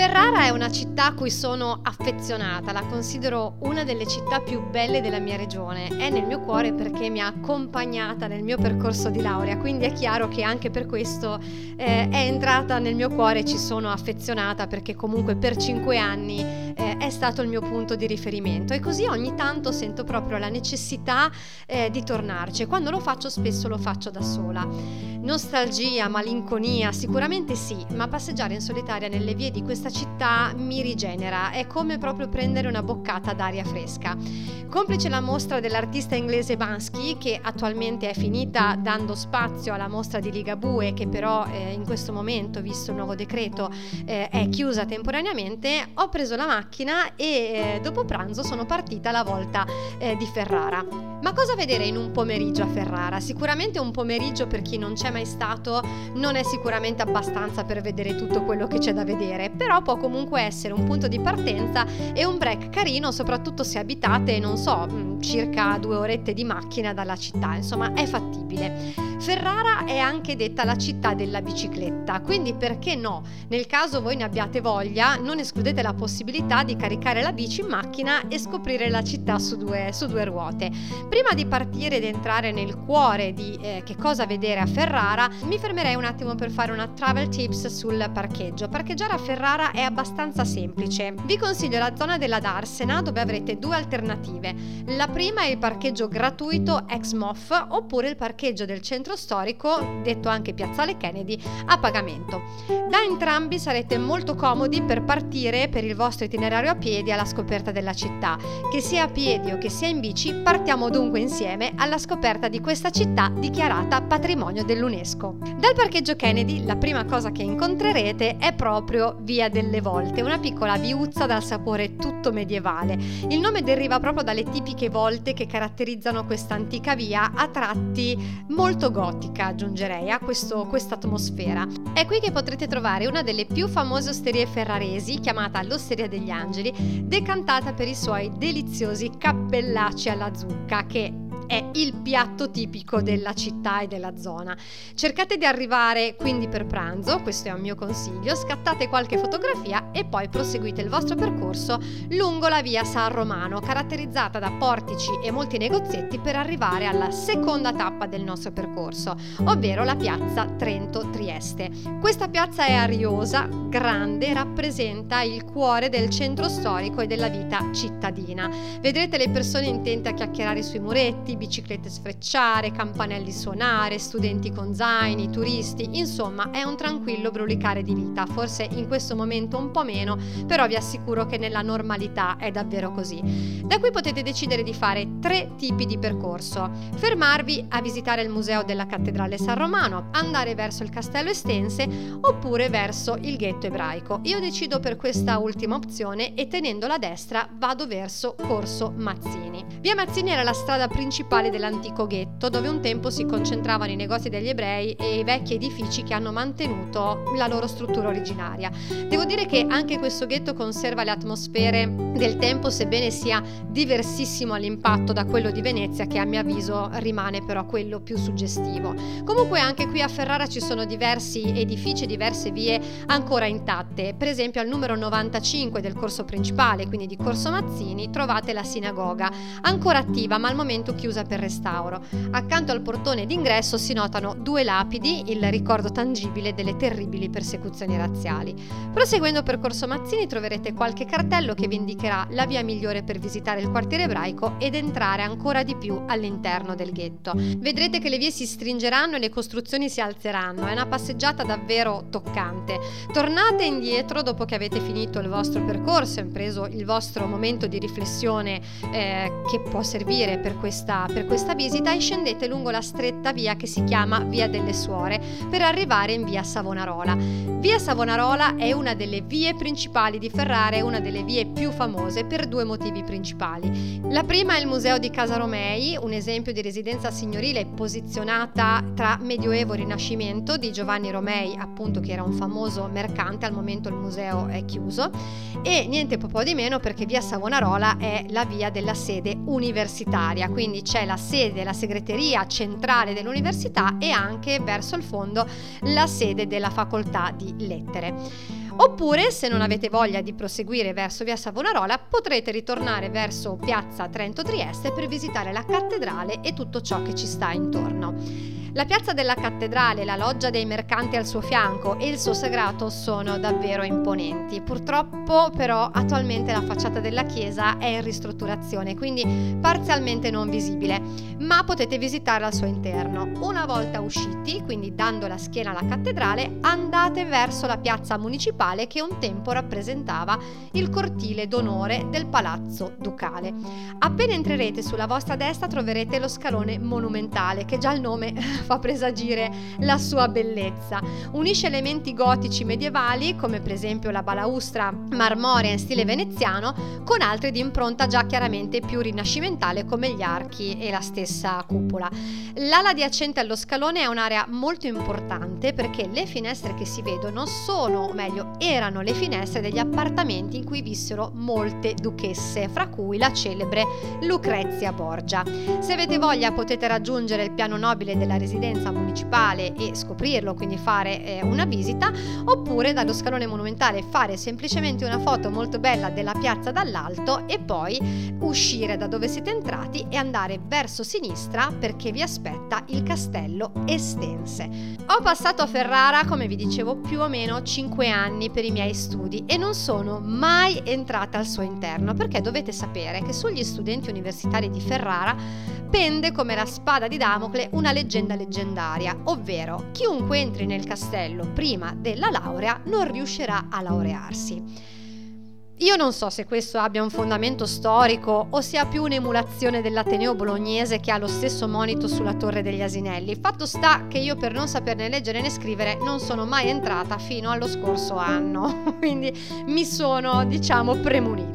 Ferrara è una città a cui sono affezionata, la considero una delle città più belle della mia regione, è nel mio cuore perché mi ha accompagnata nel mio percorso di laurea, quindi è chiaro che anche per questo eh, è entrata nel mio cuore e ci sono affezionata perché comunque per cinque anni eh, stato il mio punto di riferimento e così ogni tanto sento proprio la necessità eh, di tornarci e quando lo faccio spesso lo faccio da sola. Nostalgia, malinconia, sicuramente sì, ma passeggiare in solitaria nelle vie di questa città mi rigenera, è come proprio prendere una boccata d'aria fresca. Complice la mostra dell'artista inglese Bansky, che attualmente è finita dando spazio alla mostra di Ligabue, che però eh, in questo momento, visto il nuovo decreto, eh, è chiusa temporaneamente, ho preso la macchina e eh, dopo pranzo sono partita alla volta eh, di Ferrara. Ma cosa vedere in un pomeriggio a Ferrara? Sicuramente un pomeriggio per chi non c'è mai stato non è sicuramente abbastanza per vedere tutto quello che c'è da vedere, però può comunque essere un punto di partenza e un break carino, soprattutto se abitate, non so, mm, circa due orette di macchina dalla città, insomma è fattibile. Ferrara è anche detta la città della bicicletta, quindi perché no? Nel caso voi ne abbiate voglia, non escludete la possibilità di caricare la bici in macchina e scoprire la città su due, su due ruote. Prima di partire ed entrare nel cuore di eh, che cosa vedere a Ferrara, mi fermerei un attimo per fare una travel tips sul parcheggio. Parcheggiare a Ferrara è abbastanza semplice. Vi consiglio la zona della Darsena dove avrete due alternative. La prima è il parcheggio gratuito ex MOF oppure il parcheggio del centro centro storico, detto anche Piazzale Kennedy, a pagamento. Da entrambi sarete molto comodi per partire per il vostro itinerario a piedi alla scoperta della città. Che sia a piedi o che sia in bici, partiamo dunque insieme alla scoperta di questa città dichiarata patrimonio dell'UNESCO. Dal parcheggio Kennedy la prima cosa che incontrerete è proprio Via delle Volte, una piccola viuzza dal sapore tutto medievale. Il nome deriva proprio dalle tipiche volte che caratterizzano questa antica via a tratti molto gotica, aggiungerei, a questa atmosfera. È qui che potrete trovare una delle più famose osterie ferraresi, chiamata l'Osteria degli Angeli, decantata per i suoi deliziosi cappellacci alla zucca, che è il piatto tipico della città e della zona. Cercate di arrivare quindi per pranzo, questo è un mio consiglio, scattate qualche fotografia e poi proseguite il vostro percorso lungo la via San Romano, caratterizzata da portici e molti negozietti per arrivare alla seconda tappa del nostro percorso, ovvero la piazza Trento-Trieste. Questa piazza è ariosa, grande, rappresenta il cuore del centro storico e della vita cittadina. Vedrete le persone intente a chiacchierare sui muretti, biciclette sfrecciare, campanelli suonare, studenti con zaini, turisti, insomma è un tranquillo brulicare di vita, forse in questo momento un po' meno, però vi assicuro che nella normalità è davvero così. Da qui potete decidere di fare tre tipi di percorso. Fermarvi a visitare il museo della cattedrale San Romano, andare verso il castello Estense oppure verso il ghetto ebraico. Io decido per questa ultima opzione e tenendo la destra vado verso Corso Mazzini. Via Mazzini era la strada principale principale dell'antico ghetto, dove un tempo si concentravano i negozi degli ebrei e i vecchi edifici che hanno mantenuto la loro struttura originaria. Devo dire che anche questo ghetto conserva le atmosfere del tempo, sebbene sia diversissimo all'impatto da quello di Venezia, che a mio avviso rimane però quello più suggestivo. Comunque anche qui a Ferrara ci sono diversi edifici, diverse vie ancora intatte. Per esempio al numero 95 del corso principale, quindi di Corso Mazzini, trovate la sinagoga, ancora attiva ma al momento chiusa chiusa per restauro. Accanto al portone d'ingresso si notano due lapidi, il ricordo tangibile delle terribili persecuzioni razziali. Proseguendo per Corso Mazzini troverete qualche cartello che vi indicherà la via migliore per visitare il quartiere ebraico ed entrare ancora di più all'interno del ghetto. Vedrete che le vie si stringeranno e le costruzioni si alzeranno, è una passeggiata davvero toccante. Tornate indietro dopo che avete finito il vostro percorso e preso il vostro momento di riflessione eh, che può servire per questa per questa visita e scendete lungo la stretta via che si chiama Via delle Suore per arrivare in via Savonarola. Via Savonarola è una delle vie principali di Ferrara e una delle vie più famose per due motivi principali. La prima è il Museo di Casa Romei, un esempio di residenza signorile posizionata tra Medioevo e Rinascimento di Giovanni Romei, appunto che era un famoso mercante, al momento il museo è chiuso, e niente po' di meno perché via Savonarola è la via della sede universitaria, quindi c'è la sede, la segreteria centrale dell'università e anche verso il fondo la sede della facoltà di lettere. Oppure, se non avete voglia di proseguire verso via Savonarola, potrete ritornare verso piazza Trento Trieste per visitare la cattedrale e tutto ciò che ci sta intorno. La piazza della cattedrale, la loggia dei mercanti al suo fianco e il suo sagrato sono davvero imponenti. Purtroppo però attualmente la facciata della chiesa è in ristrutturazione, quindi parzialmente non visibile, ma potete visitarla al suo interno. Una volta usciti, quindi dando la schiena alla cattedrale, andate verso la piazza municipale che un tempo rappresentava il cortile d'onore del palazzo ducale. Appena entrerete sulla vostra destra troverete lo scalone monumentale che già il nome fa presagire la sua bellezza. Unisce elementi gotici medievali, come per esempio la balaustra marmorea in stile veneziano, con altri di impronta già chiaramente più rinascimentale come gli archi e la stessa cupola. L'ala adiacente allo scalone è un'area molto importante perché le finestre che si vedono sono, o meglio, erano le finestre degli appartamenti in cui vissero molte duchesse, fra cui la celebre Lucrezia Borgia. Se avete voglia potete raggiungere il piano nobile della residenza residenza municipale e scoprirlo, quindi fare eh, una visita, oppure dallo scalone monumentale fare semplicemente una foto molto bella della piazza dall'alto e poi uscire da dove siete entrati e andare verso sinistra perché vi aspetta il castello Estense. Ho passato a Ferrara, come vi dicevo, più o meno 5 anni per i miei studi e non sono mai entrata al suo interno perché dovete sapere che sugli studenti universitari di Ferrara pende come la spada di Damocle una leggenda leggendaria, ovvero chiunque entri nel castello prima della laurea non riuscirà a laurearsi. Io non so se questo abbia un fondamento storico o sia più un'emulazione dell'Ateneo bolognese che ha lo stesso monito sulla Torre degli Asinelli. Fatto sta che io per non saperne leggere né scrivere non sono mai entrata fino allo scorso anno, quindi mi sono, diciamo, premunita.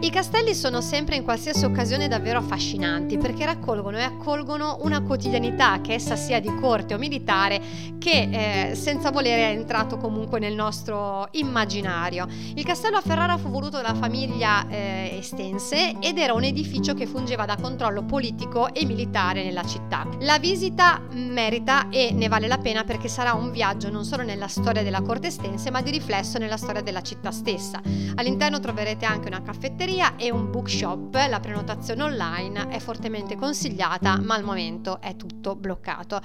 I castelli sono sempre in qualsiasi occasione davvero affascinanti perché raccolgono e accolgono una quotidianità, che essa sia di corte o militare, che eh, senza volere è entrato comunque nel nostro immaginario. Il castello a Ferrara fu voluto dalla famiglia eh, Estense ed era un edificio che fungeva da controllo politico e militare nella città. La visita merita e ne vale la pena perché sarà un viaggio non solo nella storia della corte estense ma di riflesso nella storia della città stessa. All'interno troverete anche una caffetteria e un bookshop, la prenotazione online è fortemente consigliata ma al momento è tutto bloccato.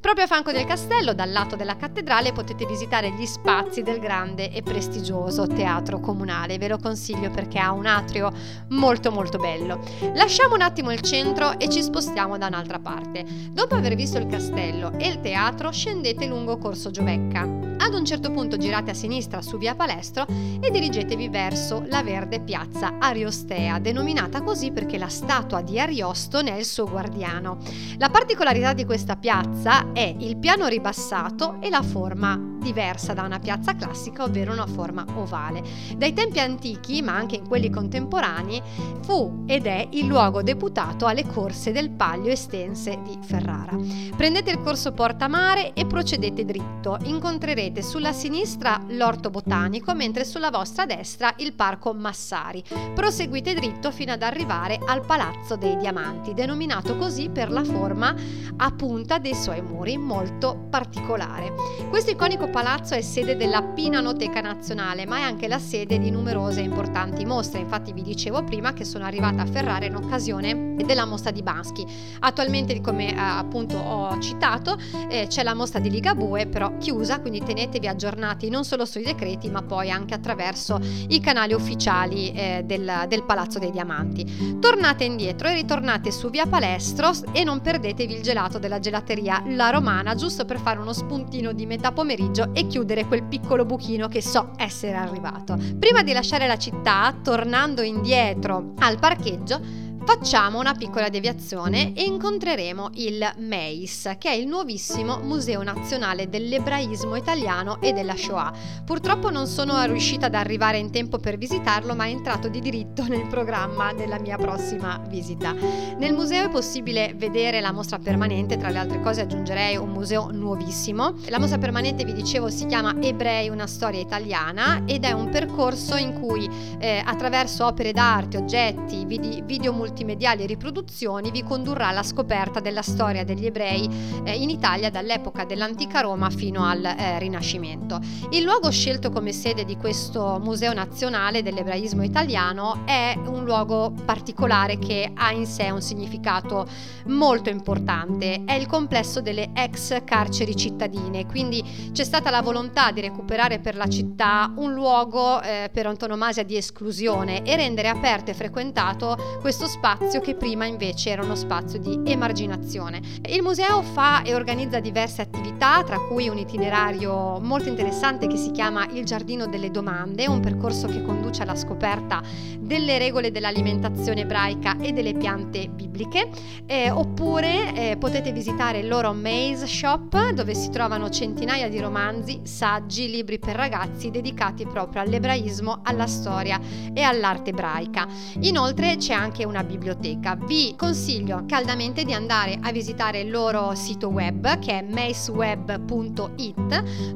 Proprio a fianco del castello, dal lato della cattedrale, potete visitare gli spazi del grande e prestigioso teatro comunale. Ve lo consiglio perché ha un atrio molto molto bello. Lasciamo un attimo il centro e ci spostiamo da un'altra parte. Dopo aver visto il castello e il teatro, scendete lungo Corso Giovecca. Ad un certo punto girate a sinistra su via Palestro e dirigetevi verso la verde piazza Ariostea, denominata così perché la statua di Ariosto ne è il suo guardiano. La particolarità di questa piazza è il piano ribassato e la forma diversa da una piazza classica, ovvero una forma ovale. Dai tempi antichi, ma anche in quelli contemporanei, fu ed è il luogo deputato alle corse del Paglio Estense di Ferrara. Prendete il corso Porta Mare e procedete dritto. Incontrerete sulla sinistra l'orto botanico, mentre sulla vostra destra il parco Massari. Proseguite dritto fino ad arrivare al Palazzo dei Diamanti, denominato così per la forma a punta dei suoi muri, molto particolare. Questo iconico palazzo è sede della Pinanoteca Nazionale, ma è anche la sede di numerose importanti mostre. Infatti vi dicevo prima che sono arrivata a Ferrara in occasione della mostra di Bansky. Attualmente, come eh, appunto ho citato, eh, c'è la mostra di Ligabue, però chiusa, quindi tenetevi aggiornati non solo sui decreti, ma poi anche attraverso i canali ufficiali eh, del, del Palazzo dei Diamanti. Tornate indietro e ritornate su via Palestro e non perdetevi il gelato della gelateria La Romana, giusto per fare uno spuntino di metà pomeriggio e chiudere quel piccolo buchino che so essere arrivato. Prima di lasciare la città, tornando indietro al parcheggio, Facciamo una piccola deviazione e incontreremo il MEIS, che è il nuovissimo Museo Nazionale dell'Ebraismo Italiano e della Shoah. Purtroppo non sono riuscita ad arrivare in tempo per visitarlo, ma è entrato di diritto nel programma della mia prossima visita. Nel museo è possibile vedere la mostra permanente, tra le altre cose aggiungerei un museo nuovissimo. La mostra permanente, vi dicevo, si chiama Ebrei, una storia italiana ed è un percorso in cui eh, attraverso opere d'arte, oggetti, video, video multimediali riproduzioni vi condurrà alla scoperta della storia degli ebrei eh, in Italia dall'epoca dell'antica Roma fino al eh, Rinascimento. Il luogo scelto come sede di questo Museo Nazionale dell'Ebraismo Italiano è un luogo particolare che ha in sé un significato molto importante. È il complesso delle ex carceri cittadine, quindi c'è stata la volontà di recuperare per la città un luogo eh, per antonomasia di esclusione e rendere aperto e frequentato questo spazio che prima invece era uno spazio di emarginazione. Il museo fa e organizza diverse attività, tra cui un itinerario molto interessante che si chiama Il Giardino delle Domande, un percorso che conduce alla scoperta delle regole dell'alimentazione ebraica e delle piante bibliche, eh, oppure eh, potete visitare il loro Maze Shop dove si trovano centinaia di romanzi, saggi, libri per ragazzi dedicati proprio all'ebraismo, alla storia e all'arte ebraica. Inoltre c'è anche una biblioteca. Vi consiglio caldamente di andare a visitare il loro sito web che è maceweb.it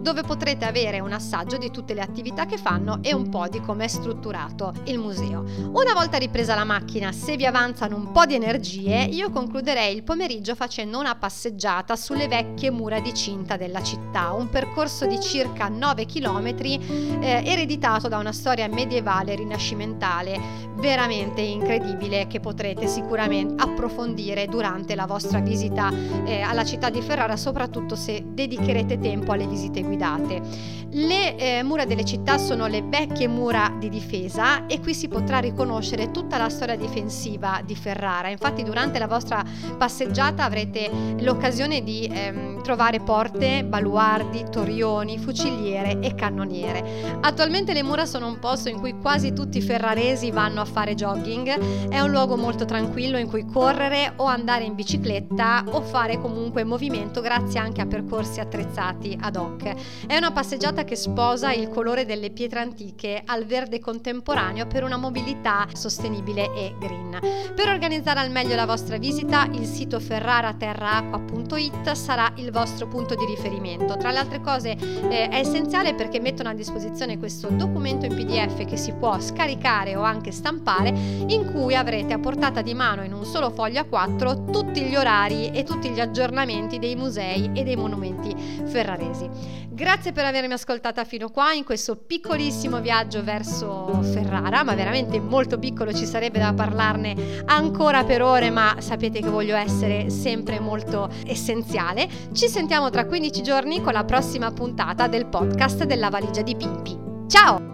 dove potrete avere un assaggio di tutte le attività che fanno e un po' di come è strutturato il museo. Una volta ripresa la macchina, se vi avanzano un po' di energie, io concluderei il pomeriggio facendo una passeggiata sulle vecchie mura di cinta della città, un percorso di circa 9 km eh, ereditato da una storia medievale rinascimentale veramente incredibile che potrete sicuramente approfondire durante la vostra visita eh, alla città di Ferrara, soprattutto se dedicherete tempo alle visite guidate. Le eh, mura delle città sono le vecchie mura di difesa e qui si potrà riconoscere tutta la storia difensiva di Ferrara. Infatti durante la vostra passeggiata avrete l'occasione di ehm, trovare porte, baluardi, torioni, fuciliere e cannoniere. Attualmente le mura sono un posto in cui quasi tutti i ferraresi vanno a fare jogging, è un luogo molto tranquillo in cui correre o andare in bicicletta o fare comunque movimento grazie anche a percorsi attrezzati ad hoc. È una passeggiata che sposa il colore delle pietre antiche al verde contemporaneo per una mobilità sostenibile e green. Per organizzare al meglio la vostra visita, il sito ferraraterraacqua.it sarà il vostro punto di riferimento. Tra le altre cose eh, è essenziale perché mettono a disposizione questo documento in PDF che si può scaricare o anche stampare in cui avrete a portata di mano in un solo foglio a 4 tutti gli orari e tutti gli aggiornamenti dei musei e dei monumenti ferraresi. Grazie per avermi ascoltata fino qua in questo piccolissimo viaggio verso Ferrara, ma veramente molto piccolo, ci sarebbe da parlarne ancora per ore, ma sapete che voglio essere sempre molto essenziale. Ci sentiamo tra 15 giorni con la prossima puntata del podcast della valigia di Pimpi. Ciao!